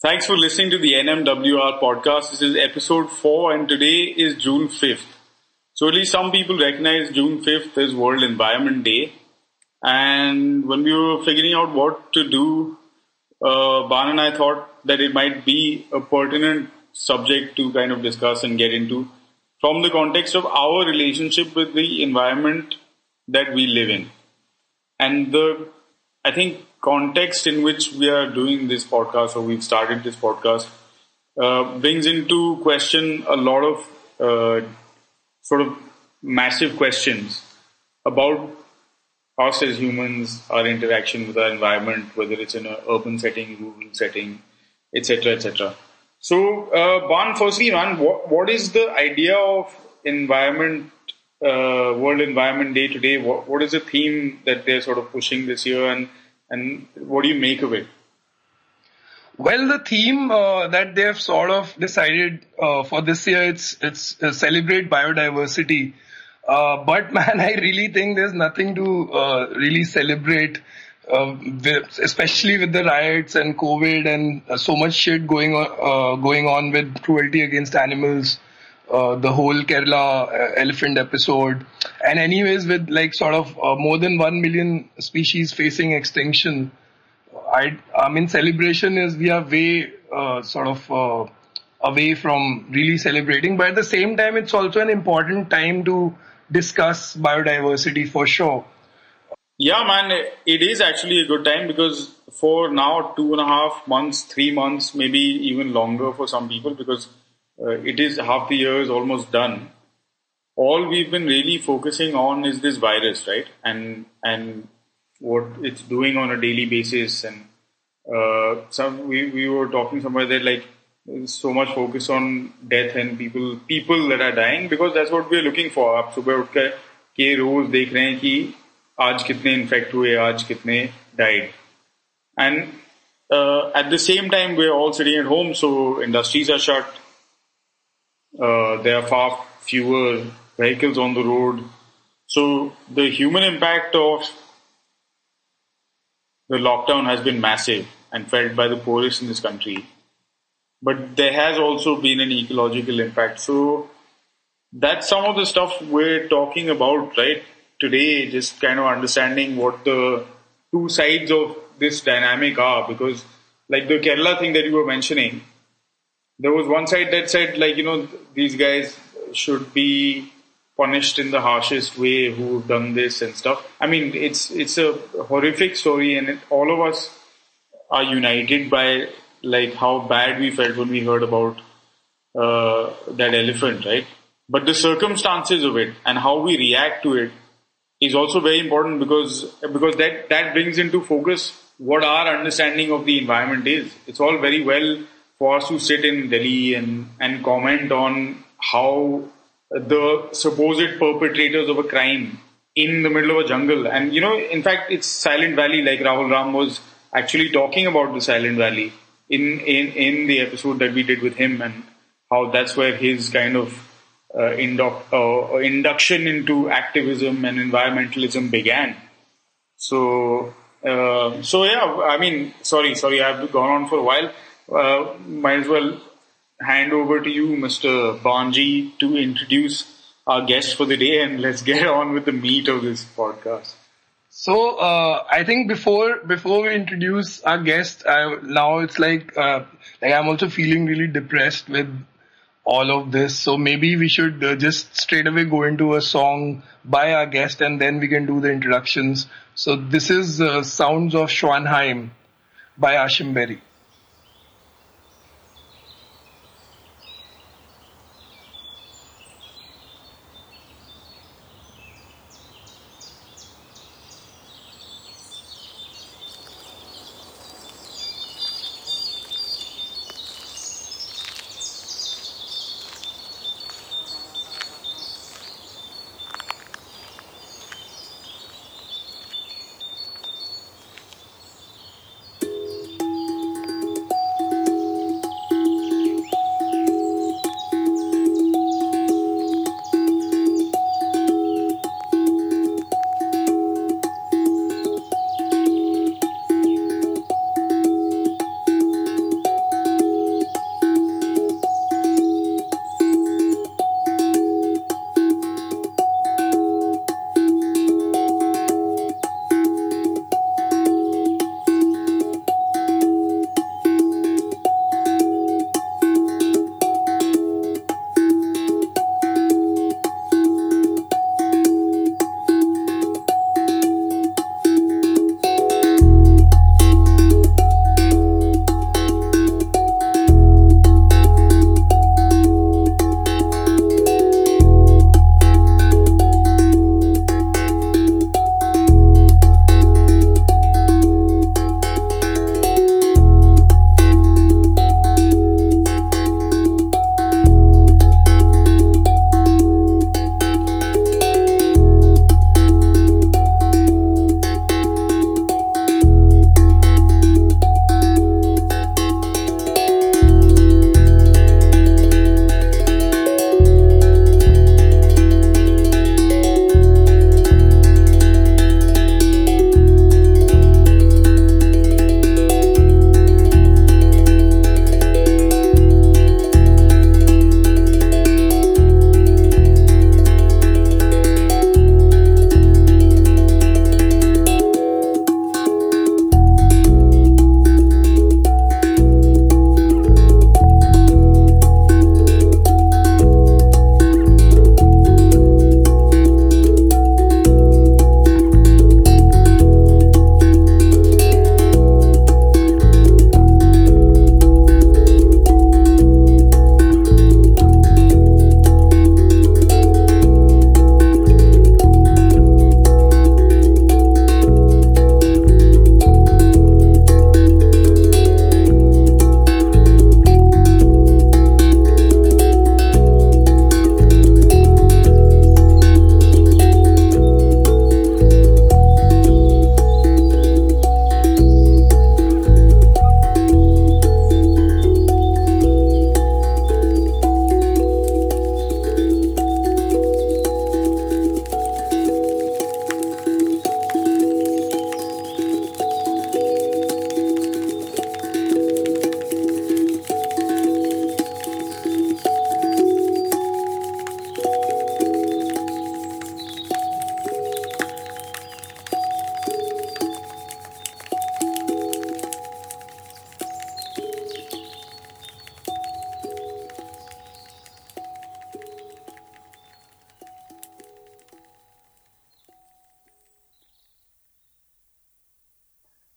Thanks for listening to the NMWR podcast. This is episode 4 and today is June 5th. So at least some people recognize June 5th as World Environment Day. And when we were figuring out what to do, uh, Ban and I thought that it might be a pertinent subject to kind of discuss and get into from the context of our relationship with the environment that we live in. And the, I think context in which we are doing this podcast or we've started this podcast uh, brings into question a lot of uh, sort of massive questions about us as humans, our interaction with our environment, whether it's in an urban setting, rural setting, etc., etc. So, uh, Ban, firstly, man, what, what is the idea of environment, uh, World Environment Day today? What, what is the theme that they're sort of pushing this year, and and what do you make of it? Well, the theme uh, that they have sort of decided uh, for this year it's it's uh, celebrate biodiversity. Uh, but man, I really think there's nothing to uh, really celebrate, uh, with, especially with the riots and COVID and so much shit going on going on with cruelty against animals. The whole Kerala elephant episode, and anyways, with like sort of more than one million species facing extinction, I, I mean, celebration is we are way uh, sort of uh, away from really celebrating, but at the same time, it's also an important time to discuss biodiversity for sure. Yeah, man, it is actually a good time because for now, two and a half months, three months, maybe even longer for some people because uh, it is half the year is almost done. All we've been really focusing on is this virus, right? And and what it's doing on a daily basis. And uh, some we, we were talking somewhere that like so much focus on death and people people that are dying because that's what we're looking for. आप सुबह उठ कर के रोज देख रहे हैं कि आज कितने इन्फेक्ट हुए आज कितने died. And uh, at the same time, we're all sitting at home, so industries are shut. uh, there are far fewer vehicles on the road. So the human impact of the lockdown has been massive and felt by the poorest in this country. But there has also been an ecological impact. So that's some of the stuff we're talking about, right? Today, just kind of understanding what the two sides of this dynamic are. Because, like the Kerala thing that you were mentioning, there was one side that said, like, you know, these guys should be punished in the harshest way who've done this and stuff. I mean, it's it's a horrific story, and it, all of us are united by like how bad we felt when we heard about uh, that elephant, right? But the circumstances of it and how we react to it is also very important because because that that brings into focus what our understanding of the environment is. It's all very well for us to sit in Delhi and and comment on how the supposed perpetrators of a crime in the middle of a jungle. And you know, in fact, it's Silent Valley, like Rahul Ram was actually talking about the Silent Valley in, in, in the episode that we did with him and how that's where his kind of uh, uh, induction into activism and environmentalism began. So, uh, so yeah, I mean, sorry, sorry, I've gone on for a while. Uh, might as well hand over to you, Mr. Banji, to introduce our guest for the day and let's get on with the meat of this podcast. So uh, I think before before we introduce our guest, I, now it's like uh, like I'm also feeling really depressed with all of this. So maybe we should uh, just straight away go into a song by our guest and then we can do the introductions. So this is uh, Sounds of Schwanheim by Ashim Berry.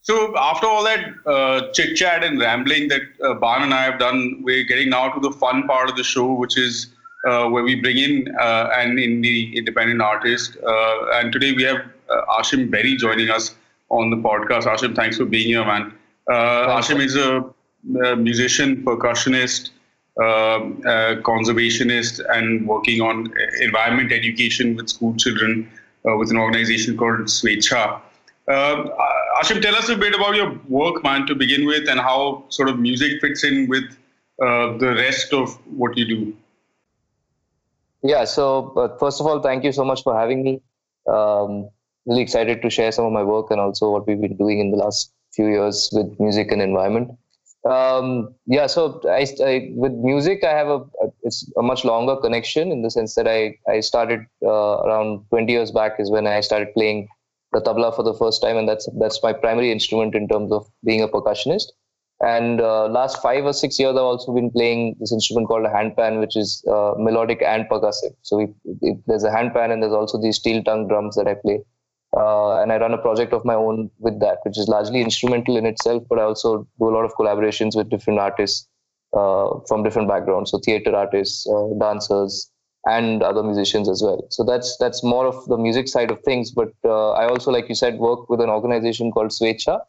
So after all that uh, chit chat and rambling that uh, Ban and I have done, we're getting now to the fun part of the show, which is uh, where we bring in uh, an indie independent artist. Uh, and today we have uh, Ashim Berry joining us on the podcast. Ashim, thanks for being here, man. Ashim is a, a musician, percussionist, conservationist, and working on environment education with school children with an organization called Swechha. Uh, Ashim, tell us a bit about your work, man, to begin with, and how sort of music fits in with uh, the rest of what you do. Yeah, so uh, first of all, thank you so much for having me. Um, really excited to share some of my work and also what we've been doing in the last few years with music and environment. Um, yeah, so I, I, with music, I have a, it's a much longer connection in the sense that I I started uh, around 20 years back is when I started playing the tabla for the first time, and that's that's my primary instrument in terms of being a percussionist. And uh, last five or six years, I've also been playing this instrument called a handpan, which is uh, melodic and percussive. So we, it, there's a handpan, and there's also these steel tongue drums that I play. Uh, and I run a project of my own with that, which is largely instrumental in itself, but I also do a lot of collaborations with different artists uh, from different backgrounds. So theater artists, uh, dancers, and other musicians as well. So that's that's more of the music side of things. But uh, I also, like you said, work with an organization called Swechha,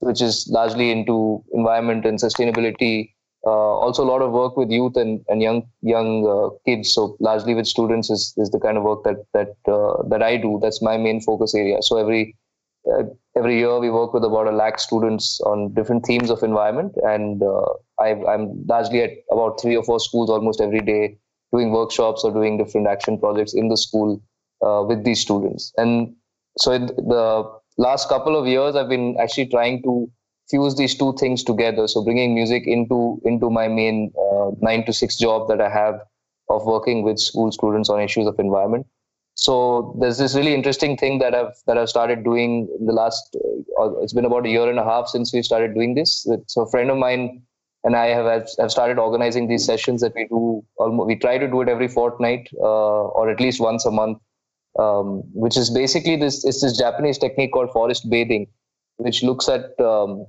which is largely into environment and sustainability. Uh, also, a lot of work with youth and, and young young uh, kids. So largely with students is, is the kind of work that that uh, that I do. That's my main focus area. So every uh, every year we work with about a lakh students on different themes of environment, and uh, I, I'm largely at about three or four schools almost every day doing workshops or doing different action projects in the school uh, with these students. And so in the last couple of years, I've been actually trying to fuse these two things together. So bringing music into into my main uh, nine to six job that I have of working with school students on issues of environment. So there's this really interesting thing that I've that I've started doing in the last. Uh, it's been about a year and a half since we started doing this. So a friend of mine and I have have started organizing these sessions that we do. Almost, we try to do it every fortnight uh, or at least once a month, um, which is basically this. It's this Japanese technique called forest bathing, which looks at um,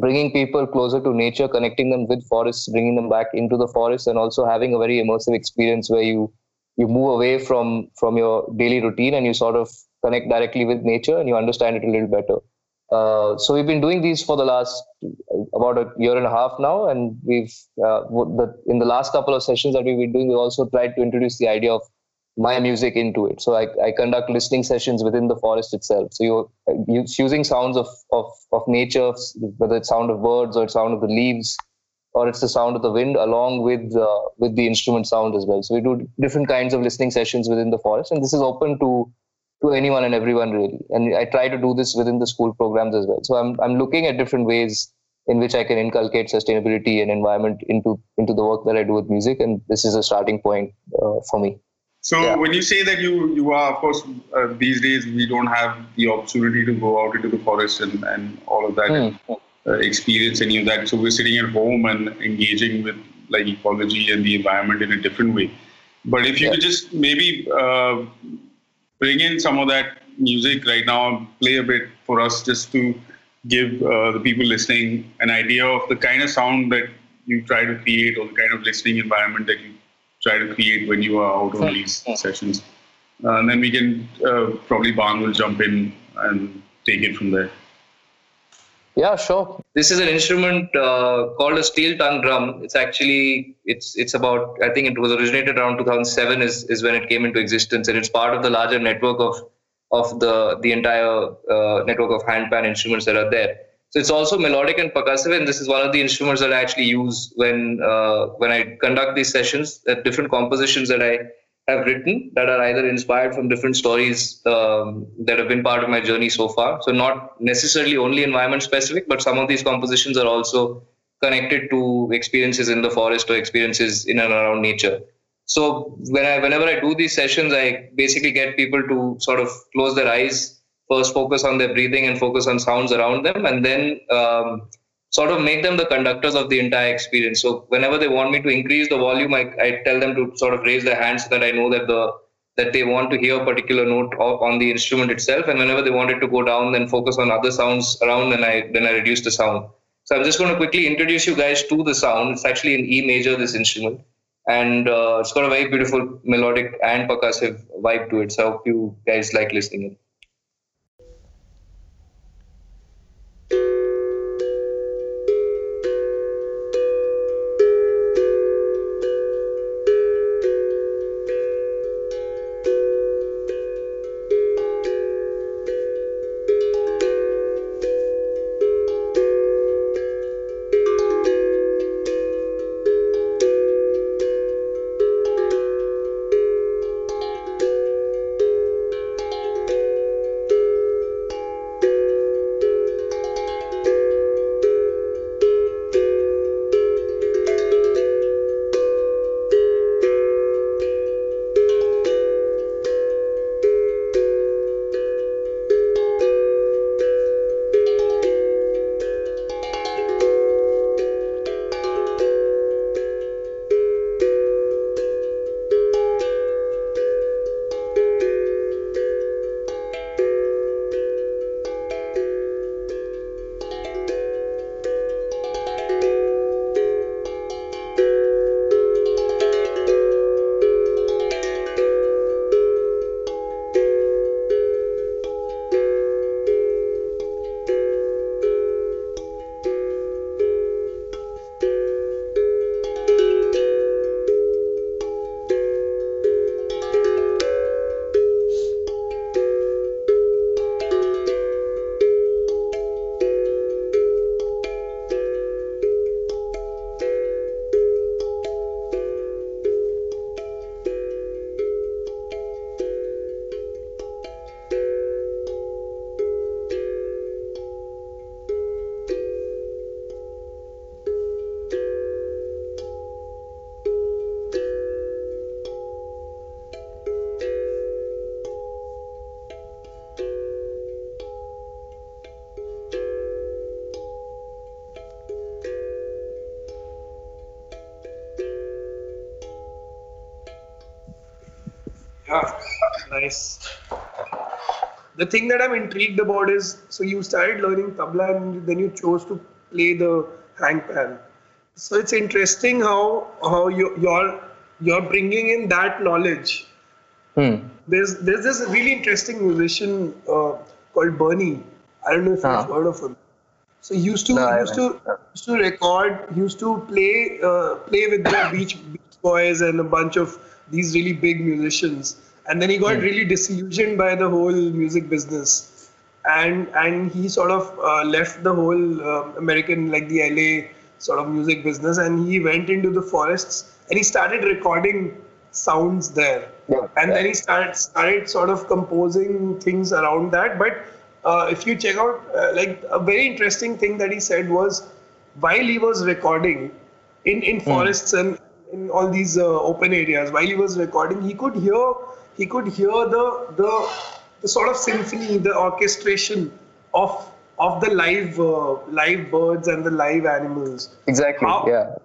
bringing people closer to nature, connecting them with forests, bringing them back into the forest, and also having a very immersive experience where you you move away from from your daily routine and you sort of connect directly with nature and you understand it a little better. Uh, so we've been doing these for the last about a year and a half now, and we've uh, the, in the last couple of sessions that we've been doing, we also tried to introduce the idea of my music into it. So I, I conduct listening sessions within the forest itself. So you're, you're using sounds of, of of nature, whether it's sound of birds or it's sound of the leaves, or it's the sound of the wind, along with uh, with the instrument sound as well. So we do different kinds of listening sessions within the forest, and this is open to to anyone and everyone really. And I try to do this within the school programs as well. So I'm I'm looking at different ways in which I can inculcate sustainability and environment into into the work that I do with music, and this is a starting point uh, for me. So yeah. when you say that you you are, of course, uh, these days we don't have the opportunity to go out into the forest and, and all of that, mm. and, uh, experience any of that. So we're sitting at home and engaging with like ecology and the environment in a different way. But if you yeah. could just maybe uh, bring in some of that music right now, play a bit for us just to give uh, the people listening an idea of the kind of sound that you try to create or the kind of listening environment that you try to create when you are out on these sessions. Uh, and then we can uh, probably Ban will jump in and take it from there. Yeah, sure. This is an instrument uh, called a steel tongue drum. It's actually it's it's about I think it was originated around 2007 is is when it came into existence, and it's part of the larger network of of the the entire uh, network of handpan instruments that are there. So it's also melodic and percussive, and this is one of the instruments that I actually use when uh, when I conduct these sessions. At different compositions that I have written that are either inspired from different stories um, that have been part of my journey so far. So not necessarily only environment specific, but some of these compositions are also connected to experiences in the forest or experiences in and around nature. So when I, whenever I do these sessions, I basically get people to sort of close their eyes, first focus on their breathing and focus on sounds around them, and then um, sort of make them the conductors of the entire experience. So whenever they want me to increase the volume, I, I tell them to sort of raise their hands so that I know that the that they want to hear a particular note on the instrument itself, and whenever they wanted to go down, then focus on other sounds around, and I then I reduce the sound. So I'm just going to quickly introduce you guys to the sound. It's actually in E major, this instrument, and uh, it's got a very beautiful melodic and percussive vibe to it. So I hope you guys like listening thing that I'm intrigued about is so you started learning tabla and then you chose to play the handpan. So it's interesting how how you, you're you're bringing in that knowledge. Hmm. There's there's this really interesting musician uh, called Bernie. I don't know if you've heard of him. So he used to No, used to used to record, he used to play uh, play with the Beach, Beach Boys and a bunch of these really big musicians. And then he got really disillusioned by the whole music business, and and he sort of uh, left the whole uh, American like the LA sort of music business, and he went into the forests and he started recording sounds there. Yeah. And then he started started sort of composing things around that, but uh, if you check out, uh, like a very interesting thing that he said was while he was recording in, in forests and in all these uh, open areas, while he was recording, he could hear he could hear the the, the sort of symphony, the orchestration of of the live uh, live birds and the live animals. Exactly. How- Yeah.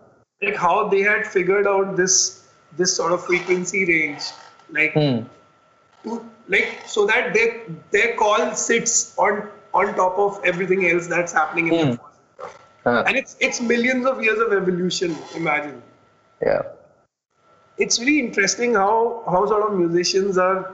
Like how they had figured out this this sort of frequency range, like Hmm. to like so that their their call sits on on top of everything else that's happening in Hmm. the forest. Huh. And it's it's millions of years of evolution. Imagine. Yeah. It's really interesting how how sort of musicians are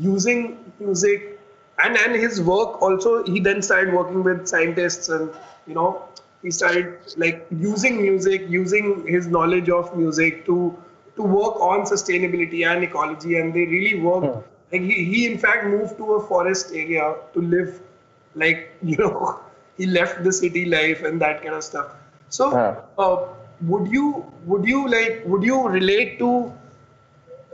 using music and and his work also. He then started working with scientists and you know he started like using music, using his knowledge of music to to work on sustainability and ecology, and they really worked. Like he, he in fact moved to a forest area to live, like you know, he left the city life and that kind of stuff. So, Huh. uh, would you would you like would you relate to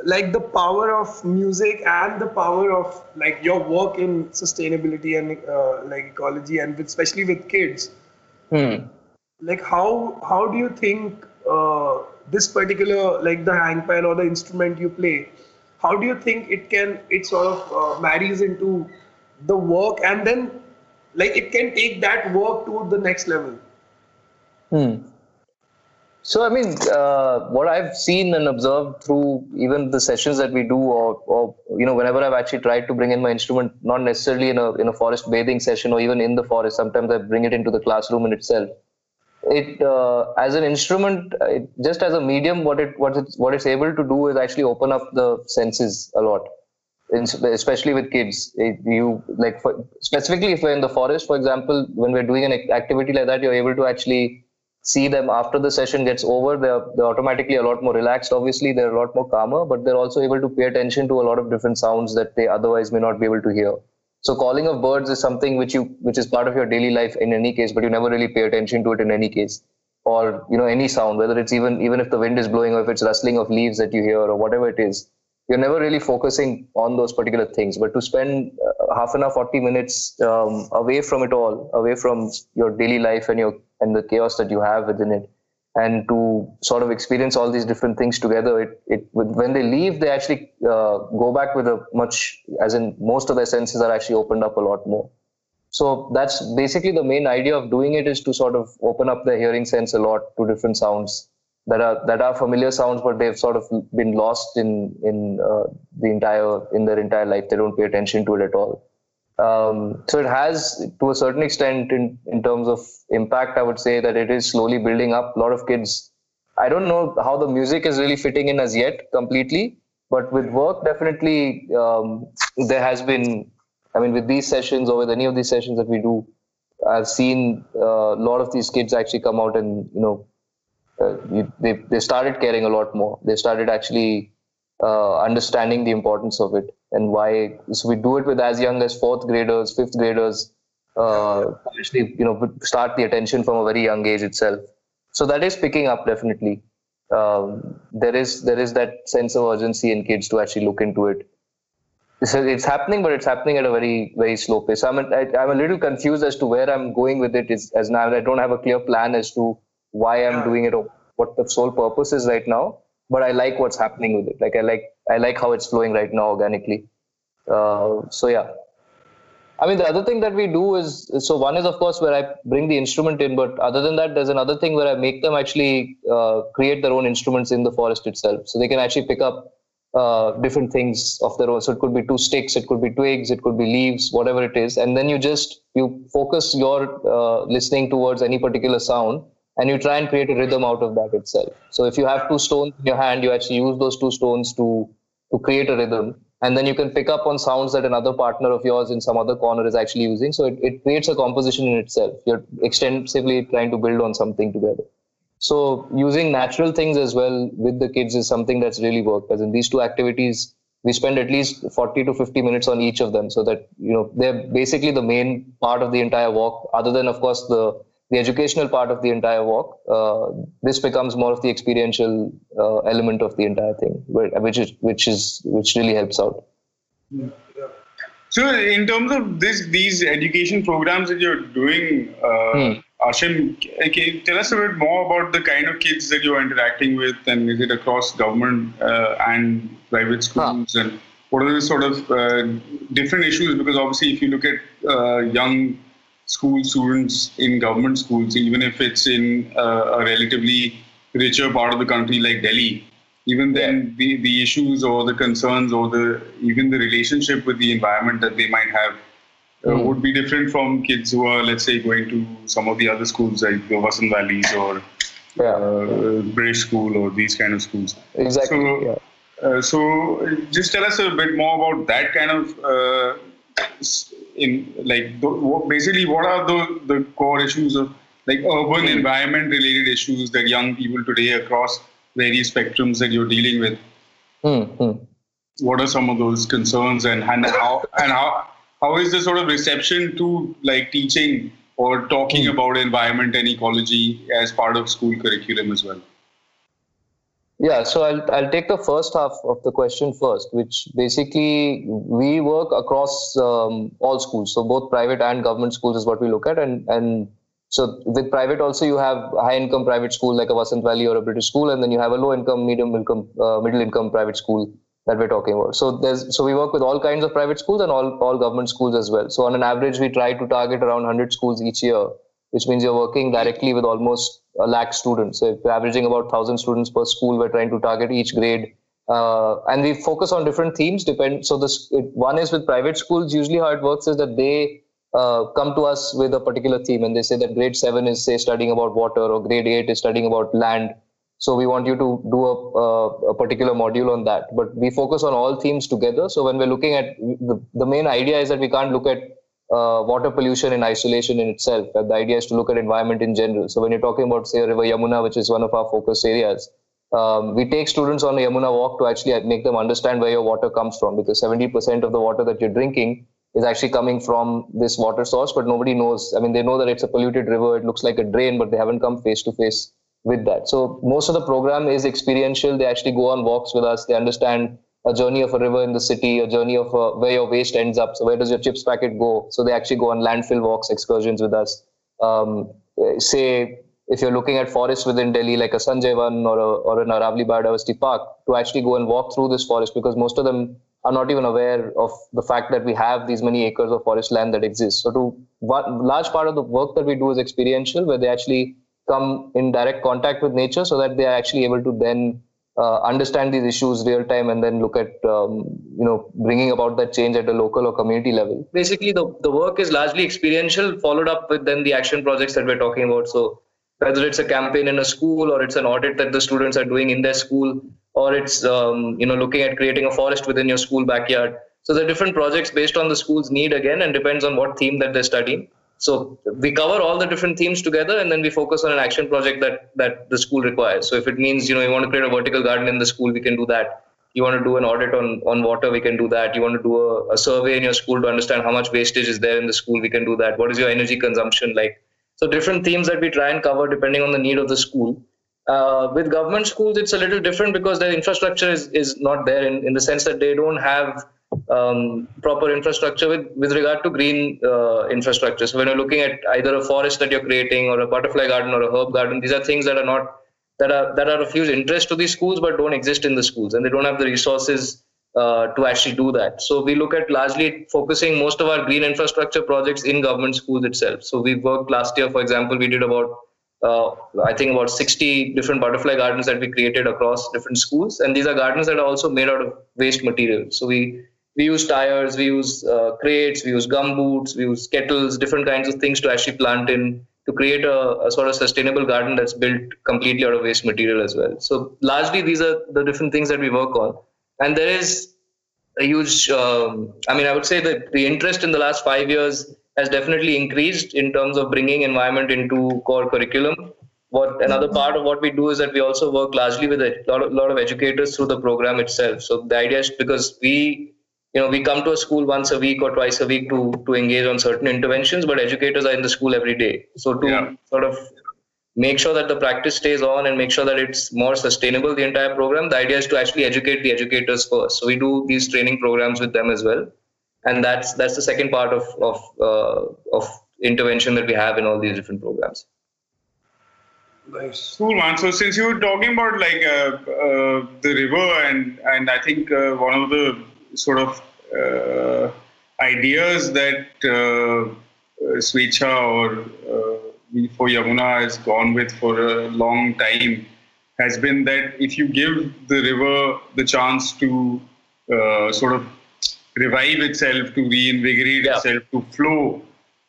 like the power of music and the power of like your work in sustainability and uh, like ecology and with, especially with kids? Hmm. like how how do you think uh, this particular like the handpan or the instrument you play how do you think it can it sort of uh, marries into the work and then like it can take that work to the next level Hmm. So, I mean, uh, what I've seen and observed through even the sessions that we do, or, or, you know, whenever I've actually tried to bring in my instrument, not necessarily in a in a forest bathing session or even in the forest. Sometimes I bring it into the classroom in itself. It uh, as an instrument, it, just as a medium, what it what it's what it's able to do is actually open up the senses a lot, especially with kids. It, you like for, specifically if we're in the forest, for example, when we're doing an activity like that, you're able to actually see them after the session gets over they're, they're automatically a lot more relaxed. Obviously they're a lot more calmer but they're also able to pay attention to a lot of different sounds that they otherwise may not be able to hear. So calling of birds is something which you which is part of your daily life in any case but you never really pay attention to it in any case. Or you know any sound whether it's even even if the wind is blowing or if it's rustling of leaves that you hear or whatever it is you're never really focusing on those particular things but to spend uh, half an hour 40 minutes um, away from it all away from your daily life and your and the chaos that you have within it and to sort of experience all these different things together it, it when they leave they actually uh, go back with a much as in most of their senses are actually opened up a lot more. So that's basically the main idea of doing it is to sort of open up the hearing sense a lot to different sounds that are that are familiar sounds but they've sort of been lost in in uh, the entire in their entire life they don't pay attention to it at all um, so it has, to a certain extent, in, in terms of impact, I would say that it is slowly building up. A lot of kids, I don't know how the music is really fitting in as yet completely, but with work, definitely um, there has been, I mean, with these sessions or with any of these sessions that we do, I've seen uh, a lot of these kids actually come out and, you know, uh, they, they started caring a lot more. They started actually uh, understanding the importance of it and why. So we do it with as young as fourth graders, fifth graders. Uh, actually, you know, start the attention from a very young age itself. So that is picking up definitely. Um, there is there is that sense of urgency in kids to actually look into it. So it's happening, but it's happening at a very very slow pace. I'm a, I, I'm a little confused as to where I'm going with it. Is as now I don't have a clear plan as to why I'm doing it or what the sole purpose is right now but I like what's happening with it. Like I like I like how it's flowing right now organically. Uh, so yeah. I mean, the other thing that we do is so one is of course where I bring the instrument in, but other than that, there's another thing where I make them actually uh, create their own instruments in the forest itself, so they can actually pick up uh, different things of their own. So it could be two sticks, it could be twigs, it could be leaves, whatever it is, and then you just you focus your uh, listening towards any particular sound, and you try and create a rhythm out of that itself. So if you have two stones in your hand, you actually use those two stones to to create a rhythm, and then you can pick up on sounds that another partner of yours in some other corner is actually using. So it, it creates a composition in itself. You're extensively trying to build on something together. So using natural things as well with the kids is something that's really worked. As in these two activities, we spend at least 40 to 50 minutes on each of them so that you know they're basically the main part of the entire walk other than of course the the educational part of the entire walk, uh, this becomes more of the experiential uh, element of the entire thing, which is which is which really helps out. So, in terms of this, these education programs that you're doing, uh, hmm. Ashim, can you tell us a bit more about the kind of kids that you're interacting with, and is it across government uh, and private schools, huh. and what are the sort of uh, different issues? Because obviously, if you look at uh, young school students in government schools, even if it's in uh, a relatively richer part of the country like Delhi, even then the, the issues or the concerns or the even the relationship with the environment that they might have uh, mm. would be different from kids who are, let's say, going to some of the other schools like the Vasant Valleys or yeah. uh, British School or these kind of schools. Exactly. So, yeah. uh, so just tell us a bit more about that kind of uh, in like the, basically what are the, the core issues of like urban mm. environment related issues that young people today across various spectrums that you're dealing with mm. what are some of those concerns and, and how and how how is the sort of reception to like teaching or talking mm. about environment and ecology as part of school curriculum as well yeah, so I'll I'll take the first half of the question first, which basically we work across um, all schools, so both private and government schools is what we look at, and and so with private also you have high income private school like a Vasant Valley or a British school, and then you have a low income, medium income, uh, middle income private school that we're talking about. So there's so we work with all kinds of private schools and all all government schools as well. So on an average, we try to target around 100 schools each year which means you're working directly with almost lakh students. So averaging about 1,000 students per school, we're trying to target each grade. Uh, and we focus on different themes. Depend. So this it, one is with private schools. Usually, how it works is that they uh, come to us with a particular theme, and they say that grade seven is say studying about water, or grade eight is studying about land. So we want you to do a, a, a particular module on that. But we focus on all themes together. So when we're looking at the, the main idea is that we can't look at uh, water pollution in isolation in itself. the idea is to look at environment in general. So when you're talking about, say, River Yamuna, which is one of our focus areas, um, we take students on a Yamuna walk to actually make them understand where your water comes from because 70% of the water that you're drinking is actually coming from this water source, but nobody knows. I mean, they know that it's a polluted river, it looks like a drain, but they haven't come face to face with that. So most of the program is experiential. They actually go on walks with us, they understand a journey of a river in the city, a journey of uh, where your waste ends up. So where does your chips packet go? So they actually go on landfill walks, excursions with us. Um, say if you're looking at forests within Delhi, like a Sanjayvan or, a, or an Aravali Biodiversity Park, to actually go and walk through this forest because most of them are not even aware of the fact that we have these many acres of forest land that exists. So, to large part of the work that we do is experiential, where they actually come in direct contact with nature, so that they are actually able to then uh, understand these issues real time and then look at um, you know bringing about that change at a local or community level. Basically the, the work is largely experiential followed up with then the action projects that we're talking about. So whether it's a campaign in a school or it's an audit that the students are doing in their school or it's um, you know looking at creating a forest within your school backyard. So there are different projects based on the school's need again and depends on what theme that they're studying so we cover all the different themes together, and then we focus on an action project that that the school requires. So if it means you know you want to create a vertical garden in the school, we can do that. You want to do an audit on on water, we can do that. You want to do a, a survey in your school to understand how much wastage is there in the school, we can do that. What is your energy consumption like? So different themes that we try and cover depending on the need of the school. Uh, with government schools, it's a little different because their infrastructure is, is not there in, in the sense that they don't have um, proper infrastructure with, with regard to green uh, infrastructure. So when you're looking at either a forest that you're creating or a butterfly garden or a herb garden, these are things that are not that are that are of huge interest to these schools but don't exist in the schools and they don't have the resources uh, to actually do that. So we look at largely focusing most of our green infrastructure projects in government schools itself. So we worked last year, for example, we did about uh, I think about 60 different butterfly gardens that we created across different schools, and these are gardens that are also made out of waste material. So we we use tires, we use uh, crates, we use gum boots, we use kettles, different kinds of things to actually plant in to create a, a, sort of sustainable garden that's built completely out of waste material as well. So largely these are the different things that we work on, and there is a huge. Um, I mean, I would say that the interest in the last five years has definitely increased in terms of bringing environment into core curriculum. What another part of what we do is that we also work largely with a lot of, lot of educators through the program itself. So the idea is because we you know we come to a school once a week or twice a week to to engage on certain interventions but educators are in the school every day so to yeah. sort of make sure that the practice stays on and make sure that it's more sustainable the entire program the idea is to actually educate the educators first so we do these training programs with them as well and that's that's the second part of of uh, of intervention that we have in all these different programs Nice. Cool, man. So since you were talking about like uh, uh, the river, and and I think uh, one of the sort of uh, ideas that uh, Swechha or uh, for Yamuna has gone with for a long time has been that if you give the river the chance to uh, sort of revive itself, to reinvigorate yeah. itself, to flow,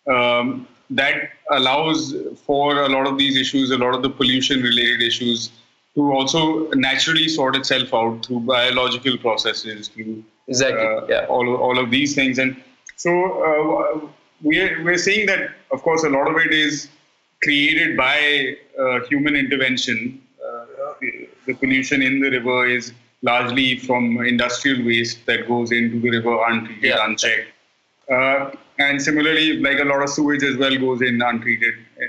um, that allows for a lot of these issues, a lot of the pollution related issues to also naturally sort itself out through biological processes, through exactly uh, yeah. all, all of these things and so uh, we're, we're seeing that of course a lot of it is created by uh, human intervention the pollution in the river is largely from industrial waste that goes into the river untreated, yeah. unchecked. Uh, and similarly, like a lot of sewage as well goes in untreated uh,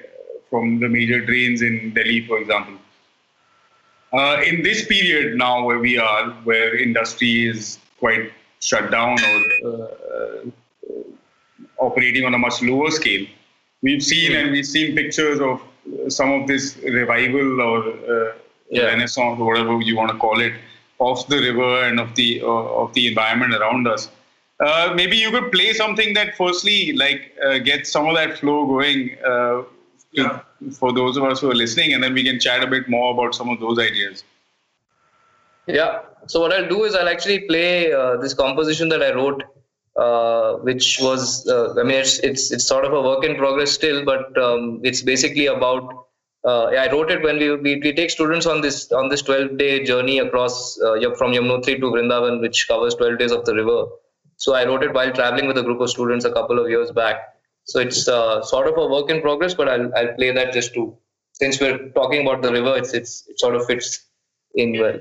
from the major drains in Delhi, for example. Uh, in this period now where we are, where industry is quite shut down or uh, operating on a much lower scale. We've seen and we've seen pictures of some of this revival or uh, yeah. renaissance or whatever you want to call it of the river and of the uh, of the environment around us. Uh, maybe you could play something that firstly like uh, gets some of that flow going uh, to, for those of us who are listening, and then we can chat a bit more about some of those ideas. Yeah. So what I'll do is I'll actually play uh, this composition that I wrote, uh, which was uh, I mean it's it's it's sort of a work in progress still, but um, it's basically about. Uh, I wrote it when we, we, we take students on this on this 12 day journey across uh, from Yamunotri to Vrindavan, which covers 12 days of the river. So I wrote it while traveling with a group of students a couple of years back. So it's uh, sort of a work in progress, but I'll I'll play that just to since we're talking about the river, it's it's it sort of fits in well.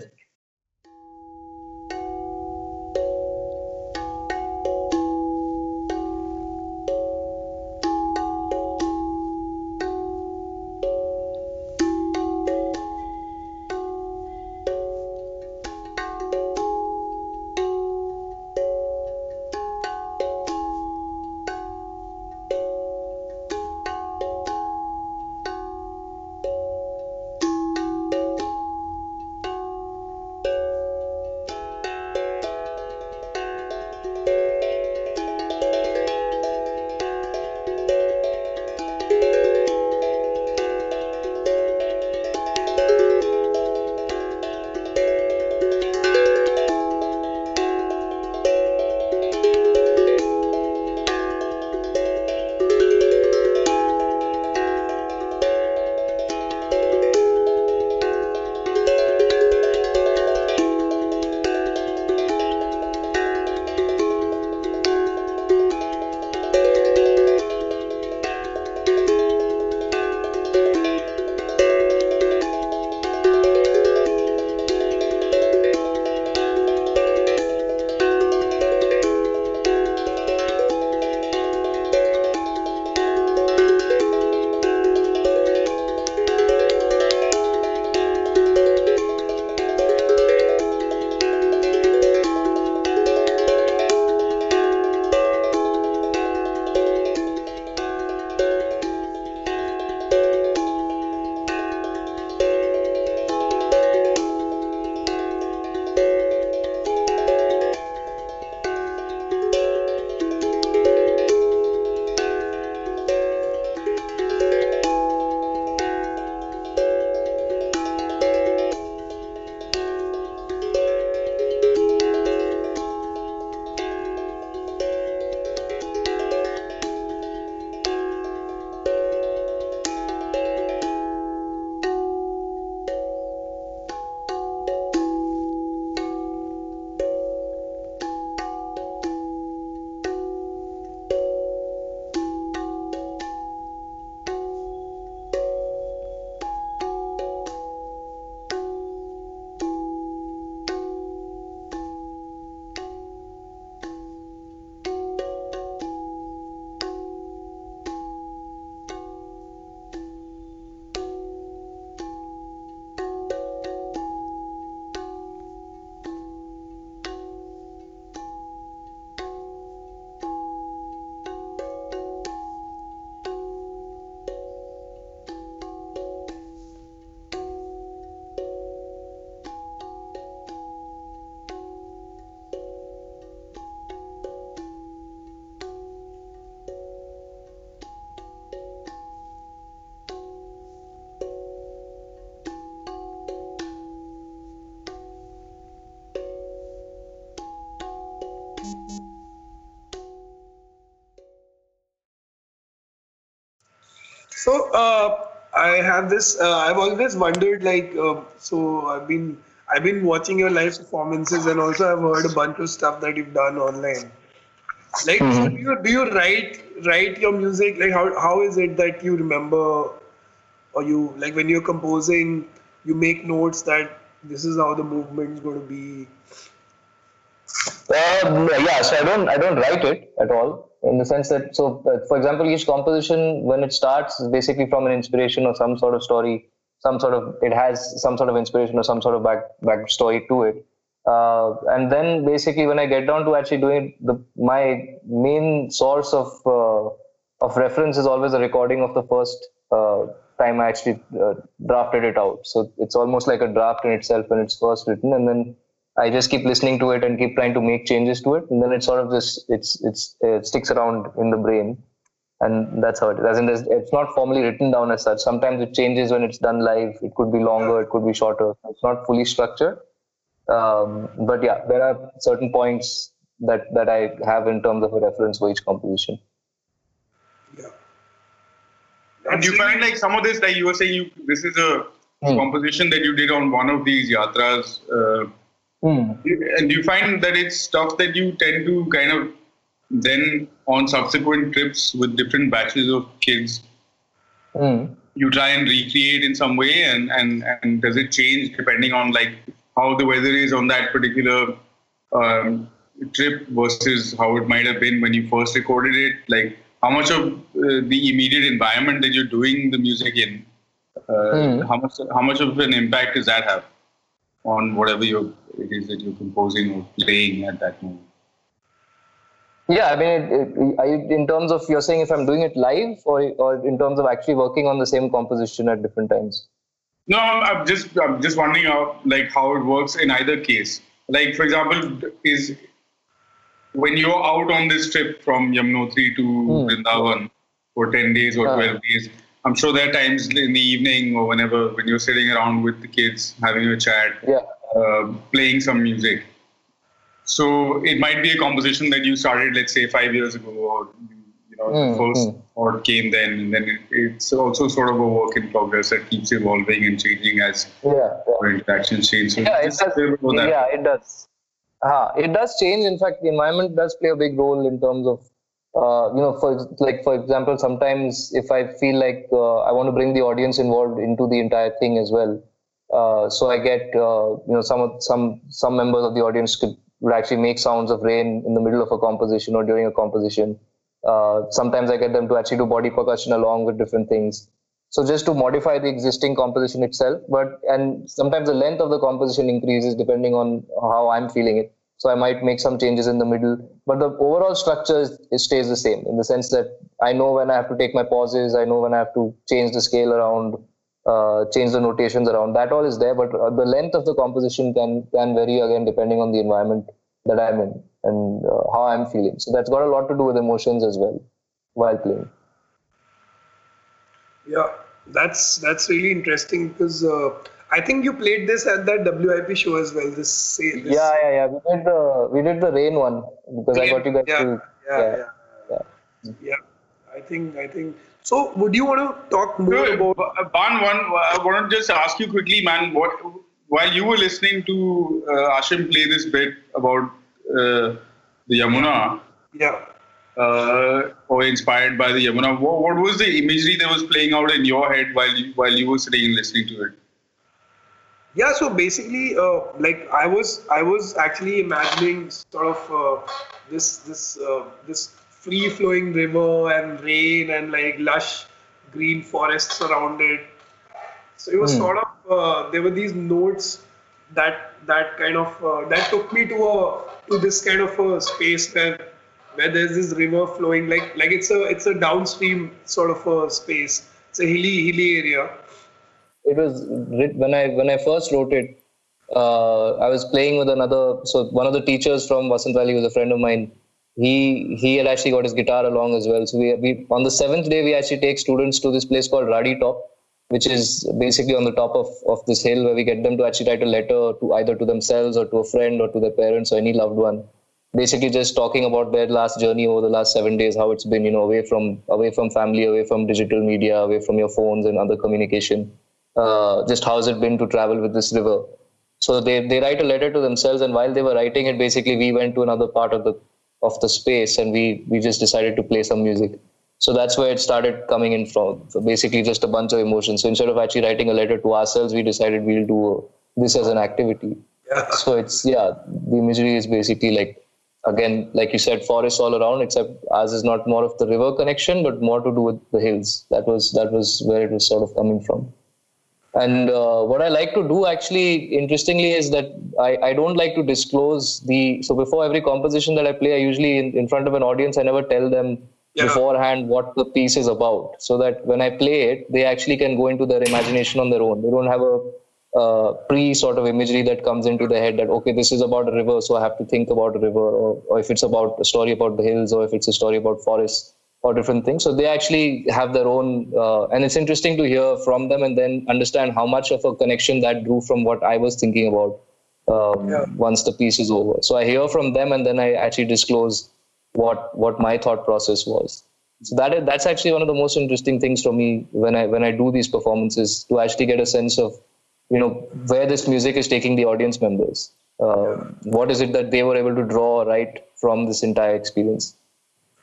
So uh, I have this. Uh, I've always wondered, like, uh, so I've been I've been watching your live performances, and also I've heard a bunch of stuff that you've done online. Like, mm-hmm. so do you do you write write your music? Like, how how is it that you remember, or you like when you're composing, you make notes that this is how the movement's going to be. Um, yeah, so I don't I don't write it at all in the sense that so uh, for example each composition when it starts basically from an inspiration or some sort of story some sort of it has some sort of inspiration or some sort of back back story to it. Uh, and then basically when i get down to actually doing the my main source of uh, of reference is always a recording of the first uh, time i actually uh, drafted it out. So it's almost like a draft in itself when it's first written and then I just keep listening to it and keep trying to make changes to it, and then it sort of just it's it's it sticks around in the brain. and that's how it is. As in, it's not formally written down as such. Sometimes it changes when it's done live. It could be longer, it could be shorter. It's not fully structured. Um, but yeah, there are certain points that that I have in terms of a reference for each composition. Yeah. And you find like some of this, like you were saying, you this is a mm. composition that you did on one of these yatras. Uh, mm. And you find that it's stuff that you tend to kind of then on subsequent trips with different batches of kids, mm. you try and recreate in some way, and, and, and does it change depending on like how the weather is on that particular um, trip versus how it might have been when you first recorded it? Like how much of uh, the immediate environment that you're doing the music in, uh, mm. how much how much of an impact does that have on whatever you it is that you're composing or playing at that moment? Yeah, I mean, it, it, in terms of you're saying if I'm doing it live, or or in terms of actually working on the same composition at different times. No, I'm just I'm just wondering how like how it works in either case. Like for example, is when you're out on this trip from Yamunotri to hmm. Vrindavan for ten days or twelve days. I'm sure there are times in the evening or whenever when you're sitting around with the kids having a chat, yeah. Uh, playing some music so it might be a composition that you started, let's say, five years ago, or you know, mm, first mm. chord came then, and then it, it's also sort of a work in progress that keeps evolving and changing as yeah, yeah. interactions change. So yeah, it does, yeah, it does. Uh, it does change. In fact, the environment does play a big role in terms of, uh, you know, for like for example, sometimes if I feel like uh, I want to bring the audience involved into the entire thing as well, uh, so I get uh, you know some some some members of the audience could would actually make sounds of rain in the middle of a composition or during a composition. Uh, sometimes I get them to actually do body percussion along with different things. So just to modify the existing composition itself, but and sometimes the length of the composition increases depending on how I'm feeling it. So I might make some changes in the middle, but the overall structure is, stays the same in the sense that I know when I have to take my pauses, I know when I have to change the scale around, uh, change the notations around. That all is there, but uh, the length of the composition can can vary again depending on the environment that I'm in and uh, how I'm feeling. So that's got a lot to do with emotions as well while playing. Yeah, that's that's really interesting because uh, I think you played this at that WIP show as well. This, this yeah, yeah, yeah. We did the we did the rain one because rain, I got you guys yeah, to yeah, yeah, yeah. yeah. yeah. I think I think so would you want to talk more no, about? Uh, Ban, one, I want to just ask you quickly, man. What while you were listening to uh, Ashim play this bit about uh, the Yamuna, yeah, uh, or inspired by the Yamuna, what, what, was the imagery that was playing out in your head while you, while you were sitting and listening to it? Yeah, so basically, uh, like I was, I was actually imagining sort of uh, this, this, this free flowing river and rain and like lush green forests around it. So it was mm. sort of uh, there were these notes that that kind of uh, that took me to a to this kind of a space where where there's this river flowing like like it's a it's a downstream sort of a space. It's a hilly hilly area. It was when I when I first wrote it. Uh, I was playing with another. So one of the teachers from Vasant Valley was a friend of mine he he had actually got his guitar along as well. So we, we on the seventh day we actually take students to this place called Radi Top, which is basically on the top of, of this hill where we get them to actually write a letter to either to themselves or to a friend or to their parents or any loved one. Basically just talking about their last journey over the last seven days, how it's been, you know, away from away from family, away from digital media, away from your phones and other communication. Uh, just how's it been to travel with this river? So they, they write a letter to themselves and while they were writing it, basically we went to another part of the of the space and we we just decided to play some music. So that's where it started coming in from so basically just a bunch of emotions. So instead of actually writing a letter to ourselves we decided we'll do this as an activity. Yeah. so it's yeah the imagery is basically like again like you said forests all around except ours is not more of the river connection but more to do with the hills. That was that was where it was sort of coming from and uh, what I like to do actually, interestingly, is that I, I don't like to disclose the. So before every composition that I play, I usually in, in front of an audience, I never tell them yeah. beforehand what the piece is about, so that when I play it, they actually can go into their imagination on their own. They don't have a uh, pre sort of imagery that comes into their head that okay, this is about a river, so I have to think about a river, or, or if it's about a story about the hills, or if it's a story about forests. Or different things. So they actually have their own, uh, and it's interesting to hear from them and then understand how much of a connection that drew from what I was thinking about um, yeah. once the piece is over. So I hear from them and then I actually disclose what what my thought process was. So that is, that's actually one of the most interesting things for me when I when I do these performances to actually get a sense of you know where this music is taking the audience members. Uh, what is it that they were able to draw right from this entire experience?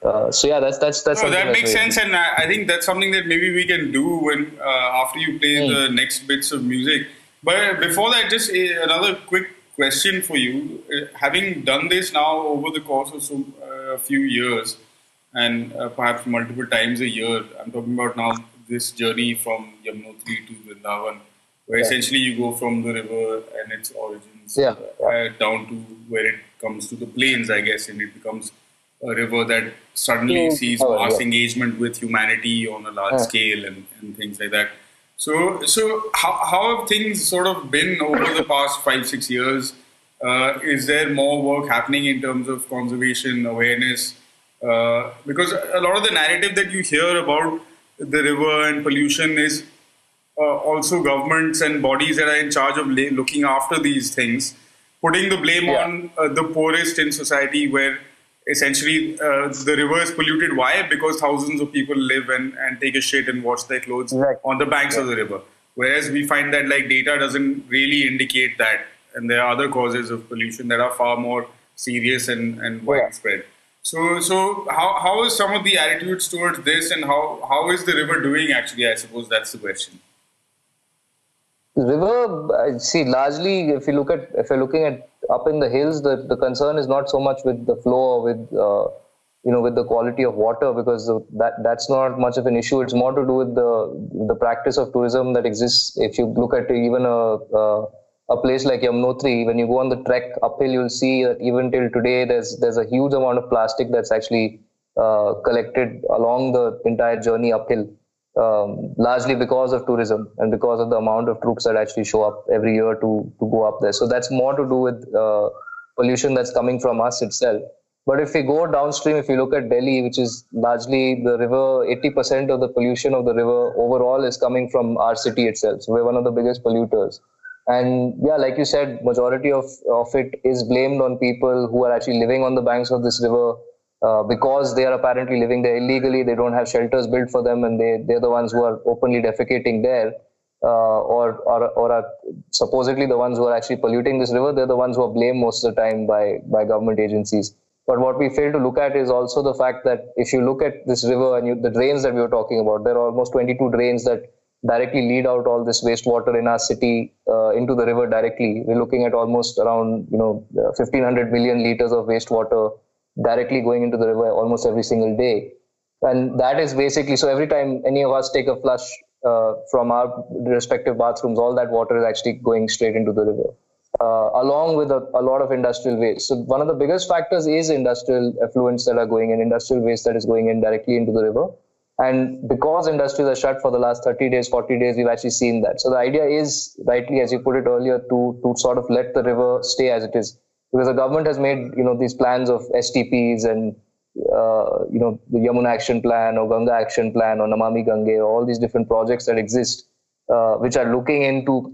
Uh, so yeah, that's that's that's. No, that makes sense, and I, I, think that's something that maybe we can do when uh, after you play mm. the next bits of music. But before that, just a, another quick question for you. Uh, having done this now over the course of some, uh, a few years, and uh, perhaps multiple times a year, I'm talking about now this journey from Yamunotri to Vrindavan, where yeah. essentially you go from the river and its origins yeah. down to where it comes to the plains, I guess, and it becomes a river that suddenly sees oh, mass yeah. engagement with humanity on a large yeah. scale and, and things like that. So, so how, how have things sort of been over the past five, six years? Uh, is there more work happening in terms of conservation awareness? Uh, because a lot of the narrative that you hear about the river and pollution is uh, also governments and bodies that are in charge of looking after these things, putting the blame yeah. on uh, the poorest in society where essentially uh, the river is polluted. Why? Because thousands of people live and, and take a shit and wash their clothes right. on the banks of the river. Whereas we find that like data doesn't really indicate that, and there are other causes of pollution that are far more serious and, and widespread. So, so how, how is some of the attitudes towards this, and how, how is the river doing? Actually, I suppose that's the question. The river, see, largely, if you look at if you're looking at up in the hills, the, the concern is not so much with the flow or with uh, you know with the quality of water because that that's not much of an issue. It's more to do with the the practice of tourism that exists. If you look at even a a, place like Yamunotri, when you go on the trek uphill, you'll see that even till today, there's there's a huge amount of plastic that's actually uh, collected along the entire journey uphill um, largely because of tourism and because of the amount of troops that actually show up every year to, to go up there. So that's more to do with uh, pollution that's coming from us itself. But if we go downstream, if you look at Delhi, which is largely the river, 80% of the pollution of the river overall is coming from our city itself. So we're one of the biggest polluters. And yeah, like you said, majority of, of it is blamed on people who are actually living on the banks of this river uh, because they are apparently living there illegally. They don't have shelters built for them, and they they're the ones who are openly defecating there, uh, or or or are supposedly the ones who are actually polluting this river. They're the ones who are blamed most of the time by by government agencies. But what we fail to look at is also the fact that if you look at this river and you, the drains that we were talking about, there are almost 22 drains that directly lead out all this wastewater in our city uh, into the river directly. We're looking at almost around you know 1500 billion liters of wastewater directly going into the river almost every single day. And that is basically so every time any of us take a flush uh, from our respective bathrooms, all that water is actually going straight into the river, uh, along with a, a, lot of industrial waste. So, one of the biggest factors is industrial effluents that are going in, industrial waste that is going in directly into the river. And because industries are shut for the last 30 days, 40 days, we've actually seen that. So, the idea is, rightly, as you put it earlier, to, to sort of let the river stay as it is because the government has made you know these plans of STPs and uh, you know the Yamuna Action Plan or Ganga Action Plan or Namami Gange, all these different projects that exist, uh, which are looking into.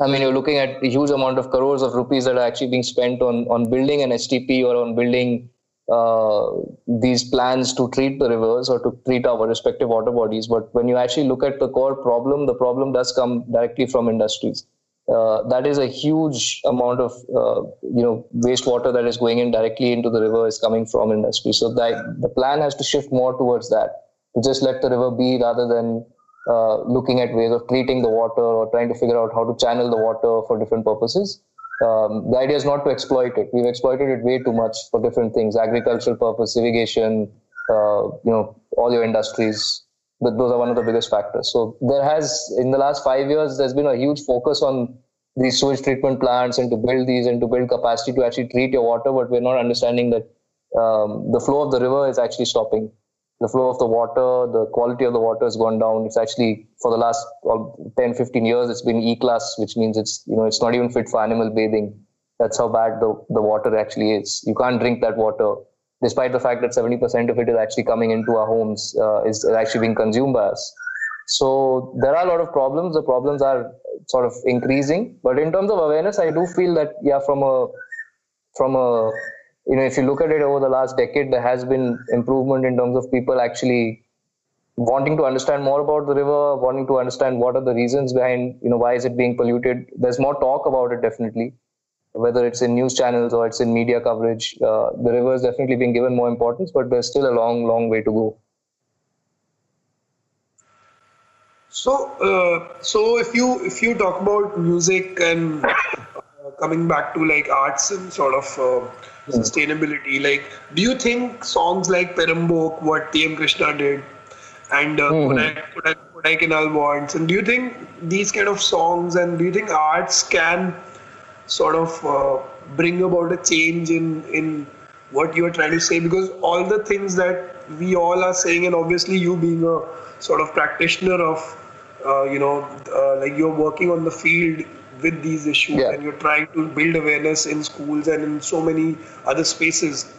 I mean, you're looking at a huge amount of crores of rupees that are actually being spent on on building an STP or on building uh, these plans to treat the rivers or to treat our respective water bodies. But when you actually look at the core problem, the problem does come directly from industries uh, that is a huge amount of uh, you know wastewater that is going in directly into the river is coming from industry. So that the plan has to shift more towards that to just let the river be rather than uh, looking at ways of treating the water or trying to figure out how to channel the water for different purposes. Um, the idea is not to exploit it. We've exploited it way too much for different things: agricultural purpose, irrigation, uh, you know, all your industries but those are one of the biggest factors. So there has, in the last five years, there's been a huge focus on these sewage treatment plants and to build these and to build capacity to actually treat your water, but we're not understanding that um, the flow of the river is actually stopping. The flow of the water, the quality of the water has gone down. It's actually for the last 10, 15 years, it's been E class, which means it's you know it's not even fit for animal bathing. That's how bad the, the water actually is. You can't drink that water despite the fact that 70% of it is actually coming into our homes, uh, is actually being consumed by us. So there are a lot of problems. The problems are sort of increasing, but in terms of awareness, I do feel that yeah, from a from a you know, if you look at it over the last decade, there has been improvement in terms of people actually wanting to understand more about the river, wanting to understand what are the reasons behind, you know, why is it being polluted. There's more talk about it, definitely, whether it's in news channels or it's in media coverage. Uh, the river is definitely being given more importance, but there's still a long, long way to go. So, uh, so if you if you talk about music and uh, coming back to like arts and sort of uh, hmm. sustainability, like, do you think songs like Poromboke, what T.M. Krishna did, and uh, mm-hmm. Kodaikanal Won't. And do you think these kind of songs and do you think arts can sort of uh, bring about a change in in what you are trying to say? Because all the things that we all are saying, and obviously you being a sort of practitioner of, uh, you know, uh, like you're working on the field with these issues yeah. and you're trying to build awareness in schools and in so many other spaces.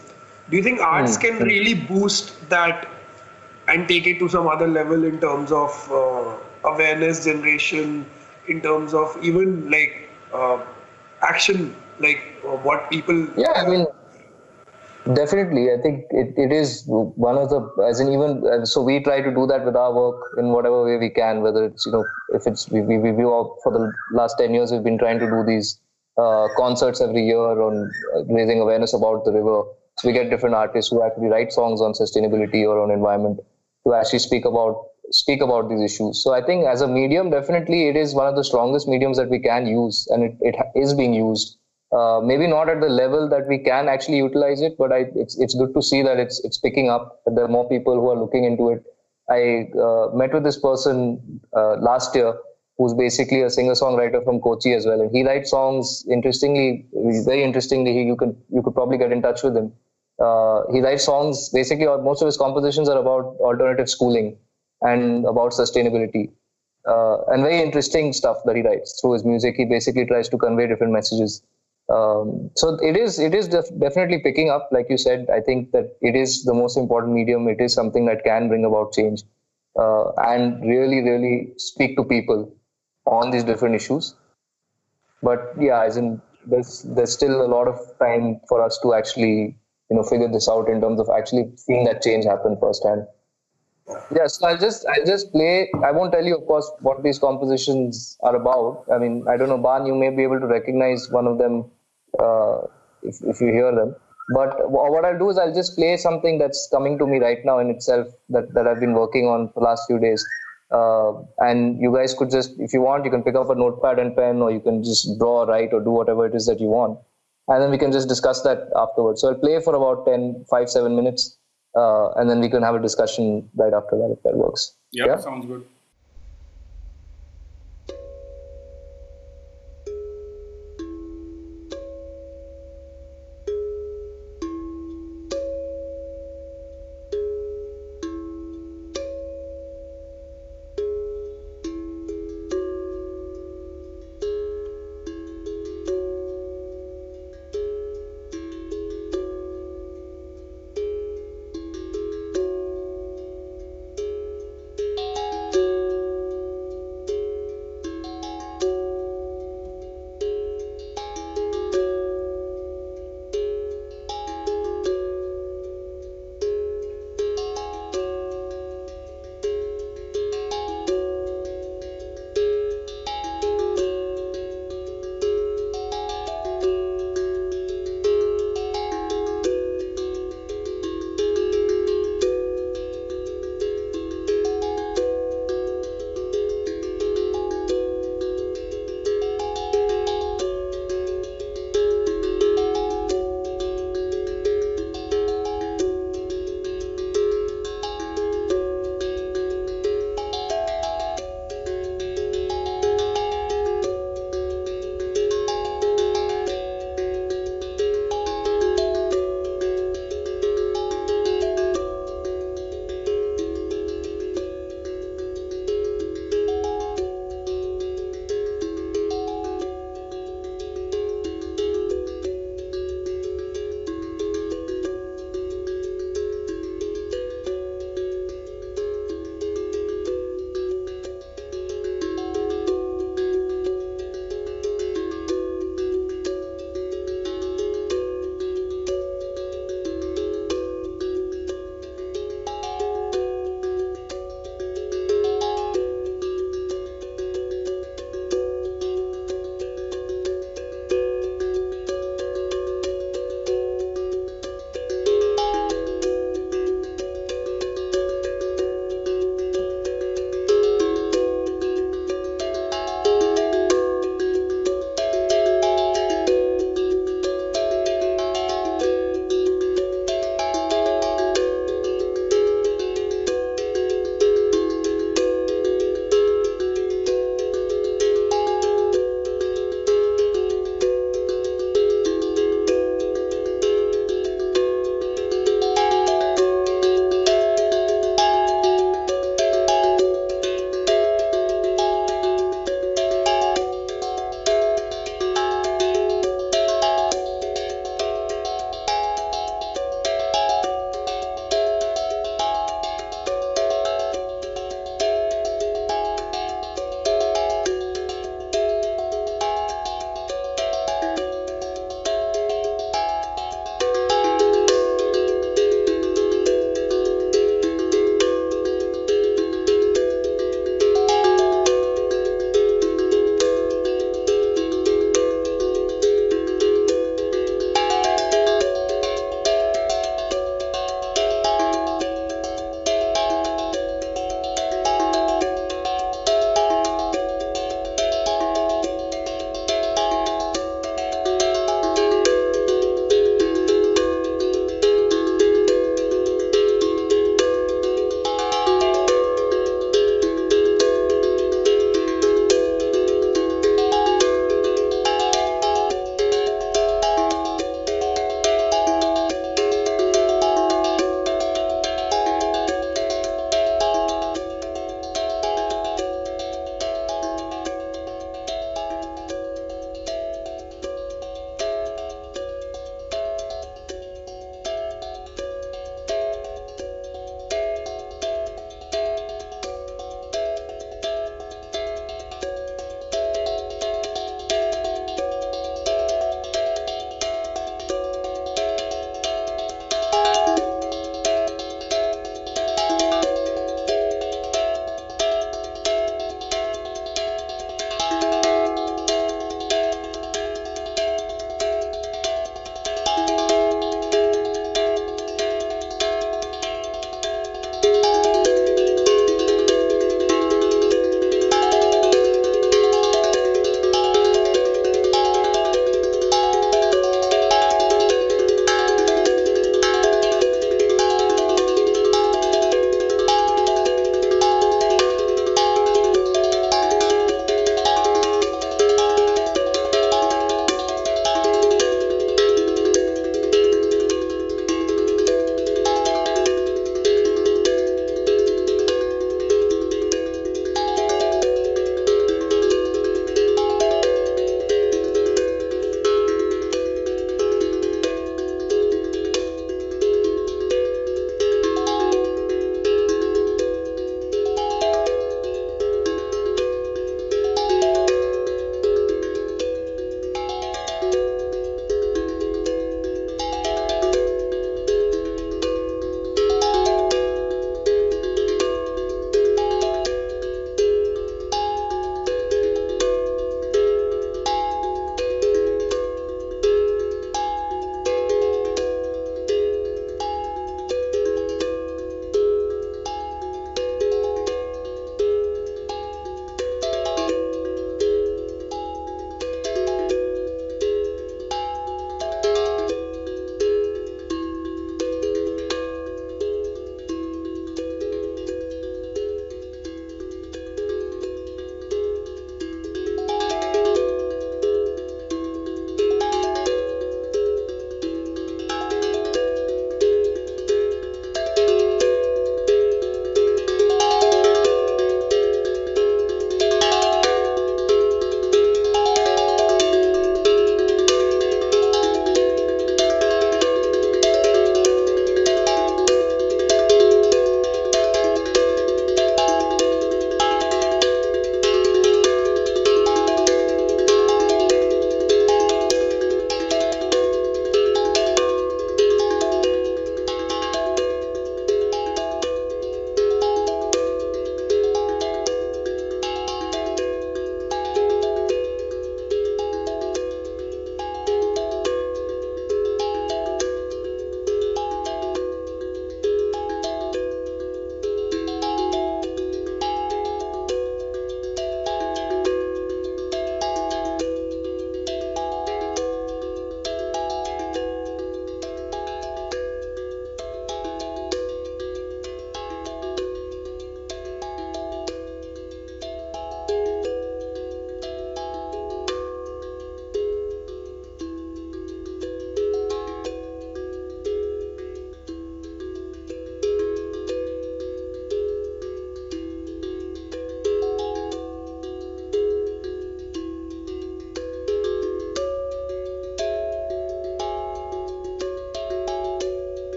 Do you think arts mm-hmm. can really boost that and take it to some other level in terms of uh, awareness generation, in terms of even like uh, action, like uh, what people. Yeah, I mean, definitely. I think it, it is one of the, as in even, so we try to do that with our work in whatever way we can, whether it's, you know, if it's, we, we, we all, for the last 10 years, we've been trying to do these uh, concerts every year on uh, raising awareness about the river. So we get different artists who actually write songs on sustainability or on environment to actually speak about speak about these issues. So I think as a medium, definitely it is one of the strongest mediums that we can use, and it, it is being used. Uh, maybe not at the level that we can actually utilize it, but I, it's it's good to see that it's it's picking up. That there are more people who are looking into it. I uh, met with this person uh, last year who's basically a singer-songwriter from Kochi as well, and he writes songs. Interestingly, very interestingly, he, you could you could probably get in touch with him uh, he writes songs. Basically, most of his compositions are about alternative schooling and about sustainability, uh, and very interesting stuff that he writes through his music. He basically tries to convey different messages. Um, so it is it is def- definitely picking up. Like you said, I think that it is the most important medium. It is something that can bring about change uh, and really really speak to people on these different issues. But yeah, as in there's there's still a lot of time for us to actually you know figure this out in terms of actually seeing that change happen firsthand. Yeah, so I'll just I'll just play. I won't tell you, of course, what these compositions are about. I mean, I don't know, Ban, you may be able to recognize one of them uh, if if you hear them. But what I'll do is I'll just play something that's coming to me right now in itself that, that I've been working on for the last few days. Uh, and you guys could just, if you want, you can pick up a notepad and pen, or you can just draw, write, or do whatever it is that you want and then we can just discuss that afterwards. So I'll play for about 10, 5, 7 minutes, uh, and then we can have a discussion right after that if that works. Yep, yeah, sounds good.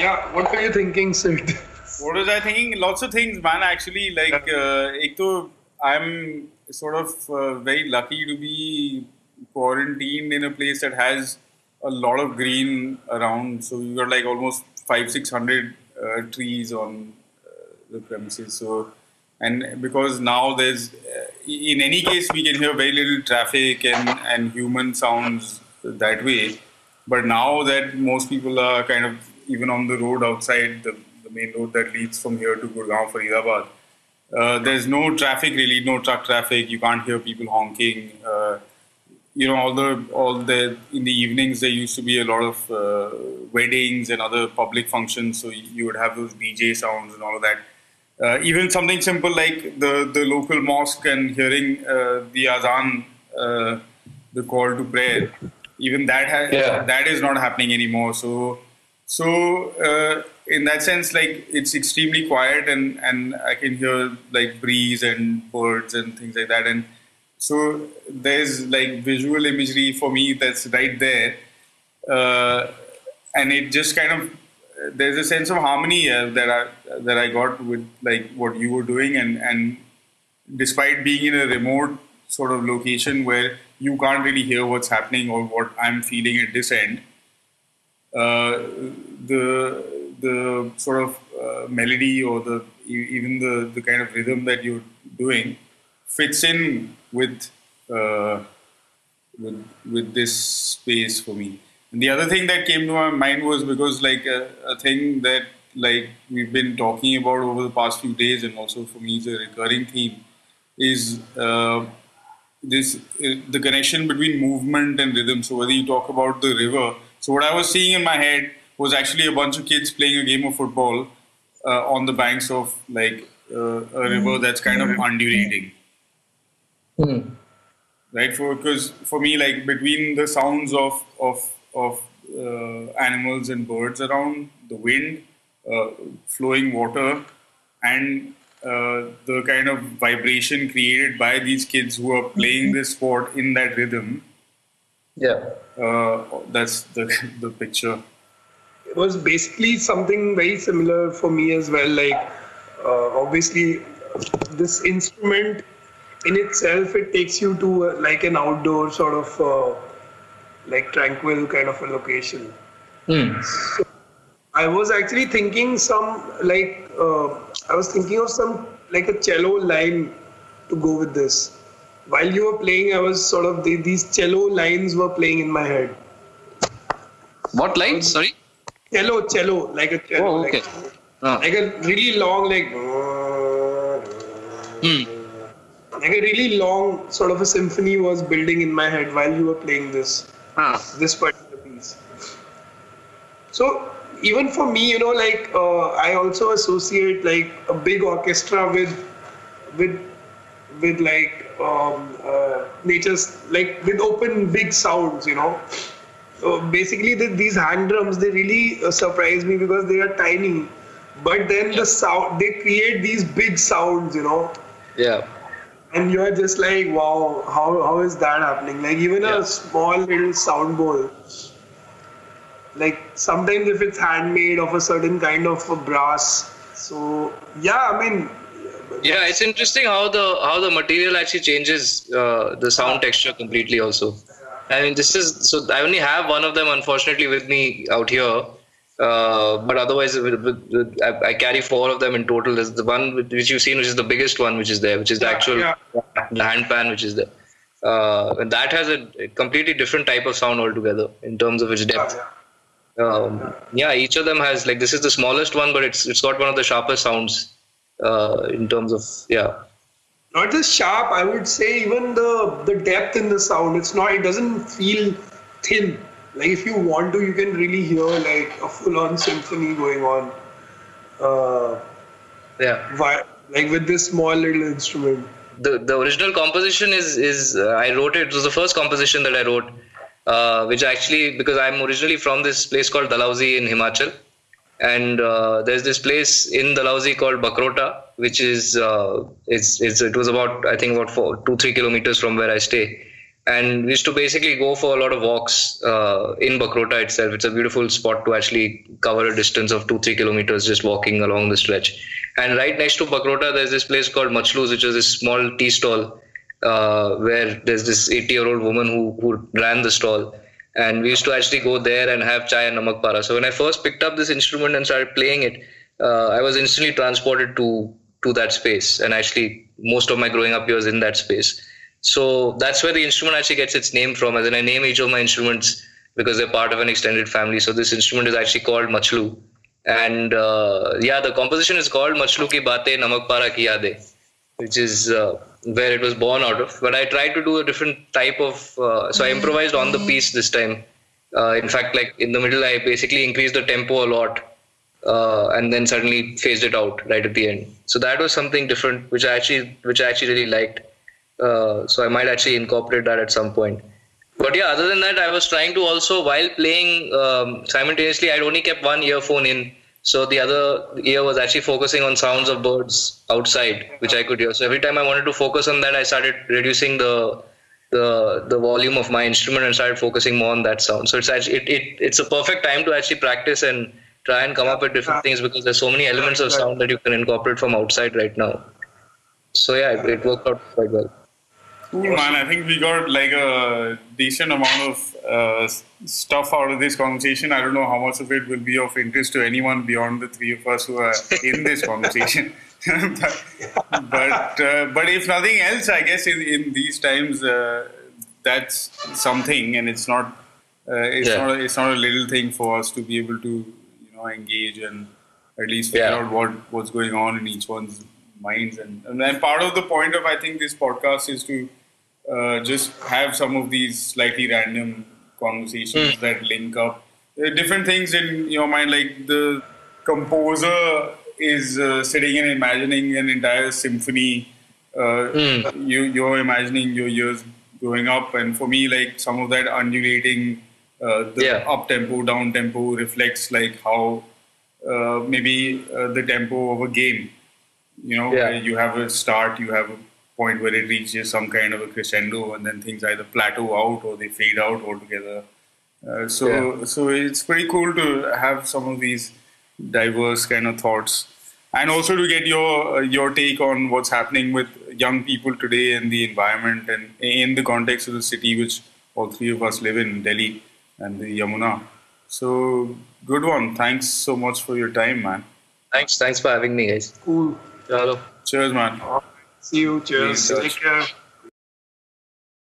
Yeah, what were you thinking, Sid? What was I thinking? Lots of things, man. Actually, like, uh, ek to, I'm sort of uh, very lucky to be quarantined in a place that has a lot of green around. So you got like almost five, six hundred uh, trees on uh, the premises. So, and because now there's, uh, in any case, we can hear very little traffic and and human sounds that way. But now that most people are kind of even on the road outside the, the main road that leads from here to Gurgaon, Faridabad, uh, there's no traffic really, no truck traffic. You can't hear people honking. Uh, you know, all the all the in the evenings there used to be a lot of uh, weddings and other public functions, so you would have those DJ sounds and all of that. Uh, even something simple like the the local mosque and hearing uh, the azan, uh, the call to prayer, even that has, yeah. that is not happening anymore. So so uh, in that sense, like it's extremely quiet and and I can hear like breeze and birds and things like that. And so there's like visual imagery for me that's right there, uh, and it just kind of there's a sense of harmony uh, that I that I got with like what you were doing, and and despite being in a remote sort of location where you can't really hear what's happening or what I'm feeling at this end, the the sort of uh, melody or the even the the kind of rhythm that you're doing fits in with uh, with with this space for me. And the other thing that came to my mind was because like a, a thing that like we've been talking about over the past few days, and also for me is a recurring theme, is uh, this uh, the connection between movement and rhythm. So whether you talk about the river, so what I was seeing in my head was actually a bunch of kids playing a game of football uh, on the banks of like uh, a river that's kind of undulating. Mm. Right, for because for me, like between the sounds of of of uh, animals and birds around, the wind, uh, flowing water, and uh, the kind of vibration created by these kids who are playing mm-hmm. this sport in that rhythm. Yeah, uh, that's the the picture. It was basically something very similar for me as well. Like, uh, obviously, this instrument in itself it takes you to uh, like an outdoor sort of uh, like tranquil kind of a location mm. so i was actually thinking some like uh, i was thinking of some like a cello line to go with this while you were playing i was sort of the, these cello lines were playing in my head what lines sorry cello cello like a cello oh, okay. like, ah. like a really long like hmm like a really long sort of a symphony was building in my head while you were playing this huh. this particular piece so even for me you know like uh, i also associate like a big orchestra with with with like um, uh, nature's like with open big sounds you know so basically the, these hand drums they really uh, surprise me because they are tiny but then the sound they create these big sounds you know yeah and you're just like, wow, how, how is that happening? Like even yeah. a small little sound bowl, like sometimes if it's handmade of a certain kind of a brass. So yeah, I mean. Yeah, it's interesting how the how the material actually changes uh, the sound texture completely. Also, I mean, this is so. I only have one of them, unfortunately, with me out here. Uh, but otherwise, I, carry four of them in total. There's the one which you've seen, which is the biggest one, which is there, which is the actual yeah. the handpan, which is there. Uh, and that has a, a, completely different type of sound altogether in terms of its depth. Um, yeah, each of them has like this is the smallest one, but it's it's got one of the sharpest sounds uh, in terms of yeah. Not just sharp, I would say even the the depth in the sound. It's not. It doesn't feel thin like if you want to you can really hear like a full-on symphony going on uh, yeah why, like with this small little instrument the the original composition is is uh, i wrote it it was the first composition that i wrote uh, which actually because i'm originally from this place called dalhousie in himachal and uh, there's this place in the Dalhousie called Bakrota, which is uh, it's, it's it was about I think about four, two three kilometers from where I stay, and we used to basically go for a lot of walks uh, in Bakrota itself. It's a beautiful spot to actually cover a distance of two three kilometers just walking along the stretch. And right next to Bakrota, there's this place called Machlu's, which is this small tea stall uh, where there's this 80 year old woman who who ran the stall. And we used to actually go there and have chai and namak para. So when I first picked up this instrument and started playing it, uh, I was instantly transported to to that space. And actually, most of my growing up years in that space. So that's where the instrument actually gets its name from. As in, I name each of my instruments because they're part of an extended family. So this instrument is actually called Machlu. And uh, yeah, the composition is called Machlu ki baate namak para ki yade, which is uh, where it was born out of. But I tried to do a different type of, uh, so I improvised on the piece this time. Uh, in fact, like in the middle, I basically increased the tempo a lot. Uh, and then suddenly phased it out right at the end. So that was something different, which I actually, which I actually really liked. Uh, so I might actually incorporate that at some point. But yeah, other than that, I was trying to also while playing um, simultaneously. I'd only kept one earphone in, so the other ear was actually focusing on sounds of birds outside, which I could hear. So every time I wanted to focus on that, I started reducing the the the volume of my instrument and started focusing more on that sound. So it's actually it, it it's a perfect time to actually practice and try and come up with different things because there's so many elements of sound that you can incorporate from outside right now. So yeah, it, it worked out quite well. Cool, man. I think we got like a decent amount of uh, stuff out of this conversation. I don't know how much of it will be of interest to anyone beyond the three of us who are in this conversation. but but, uh, but if nothing else, I guess in, in these times, uh, that's something, and it's not uh, it's yeah. not a, it's not a little thing for us to be able to you know engage and at least figure yeah. out what what's going on in each one's minds and and part of the point of I think this podcast is to uh, just have some of these slightly random conversations mm. that link up. different things in your mind, like the composer is uh, sitting and imagining an entire symphony. Uh, mm. you, you're imagining your years growing up, and for me, like some of that undulating, uh, the yeah. up tempo, down tempo reflects like how uh, maybe uh, the tempo of a game. You know, yeah. you have a start, you have a point where it reaches some kind of a crescendo, and then things either plateau out or they fade out altogether. Uh, so, yeah. so it's pretty cool to have some of these diverse kind of thoughts, and also to get your uh, your take on what's happening with young people today and the environment, and in the context of the city which all three of us live in, Delhi and the Yamuna. So, good one. Thanks so much for your time, man. Thanks. Thanks for having me, guys. Cool. Chalo. Cheers, man. See you. Cheers. Take care.